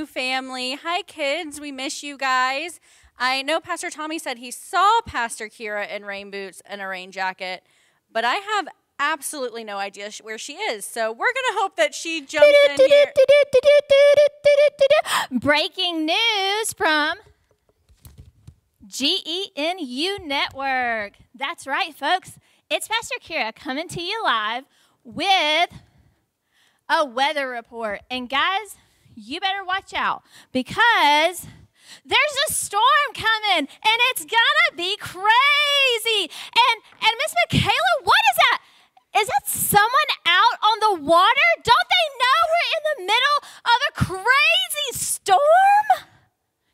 Genu family. Hi, kids. We miss you guys. I know Pastor Tommy said he saw Pastor Kira in rain boots and a rain jacket, but I have absolutely no idea where she is. So we're going to hope that she jumps in here. Breaking news from GENU Network. That's right, folks. It's Pastor Kira coming to you live with a weather report. And guys, you better watch out because there's a storm coming and it's gonna be crazy. And and Miss Michaela, what is that? Is that someone out on the water? Don't they know we're in the middle of a crazy storm?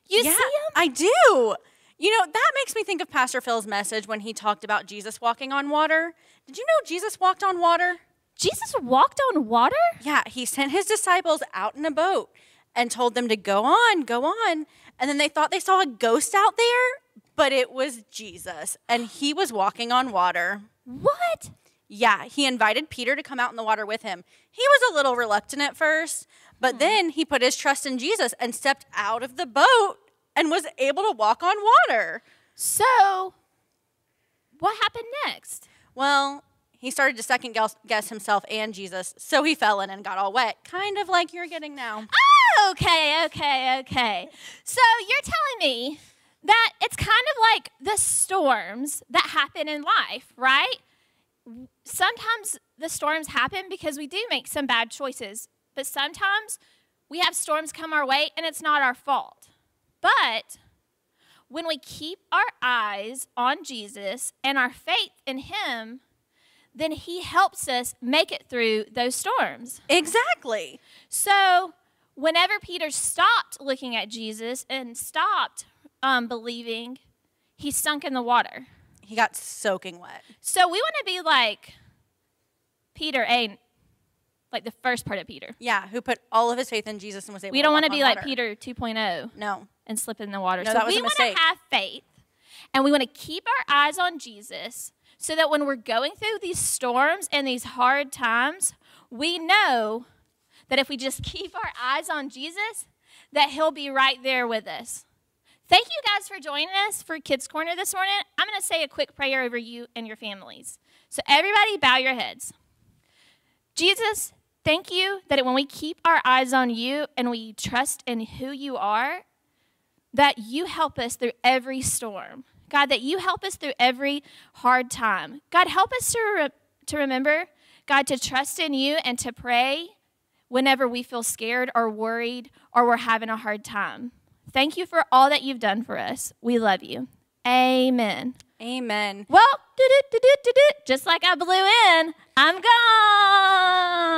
You yeah, see him? I do. You know, that makes me think of Pastor Phil's message when he talked about Jesus walking on water. Did you know Jesus walked on water? Jesus walked on water? Yeah, he sent his disciples out in a boat and told them to go on, go on. And then they thought they saw a ghost out there, but it was Jesus, and he was walking on water. What? Yeah, he invited Peter to come out in the water with him. He was a little reluctant at first, but hmm. then he put his trust in Jesus and stepped out of the boat and was able to walk on water. So, what happened next? Well, he started to second guess himself and Jesus, so he fell in and got all wet, kind of like you're getting now. Oh, okay, okay, okay. So, you're telling me that it's kind of like the storms that happen in life, right? sometimes the storms happen because we do make some bad choices, but sometimes we have storms come our way and it's not our fault. But when we keep our eyes on Jesus and our faith in Him, then He helps us make it through those storms. Exactly. So, whenever Peter stopped looking at Jesus and stopped um, believing, he sunk in the water. He got soaking wet. So we want to be like Peter A, like the first part of Peter. Yeah, who put all of his faith in Jesus and was able We don't want to be water. like Peter 2.0. No. And slip in the water. No, so that was we want to have faith and we want to keep our eyes on Jesus so that when we're going through these storms and these hard times, we know that if we just keep our eyes on Jesus, that he'll be right there with us. Thank you guys for joining us for Kids Corner this morning. I'm going to say a quick prayer over you and your families. So, everybody, bow your heads. Jesus, thank you that when we keep our eyes on you and we trust in who you are, that you help us through every storm. God, that you help us through every hard time. God, help us to, re- to remember, God, to trust in you and to pray whenever we feel scared or worried or we're having a hard time. Thank you for all that you've done for us. We love you. Amen. Amen. Well, just like I blew in, I'm gone.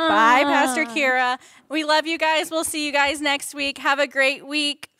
Bye, Pastor Kira. We love you guys. We'll see you guys next week. Have a great week.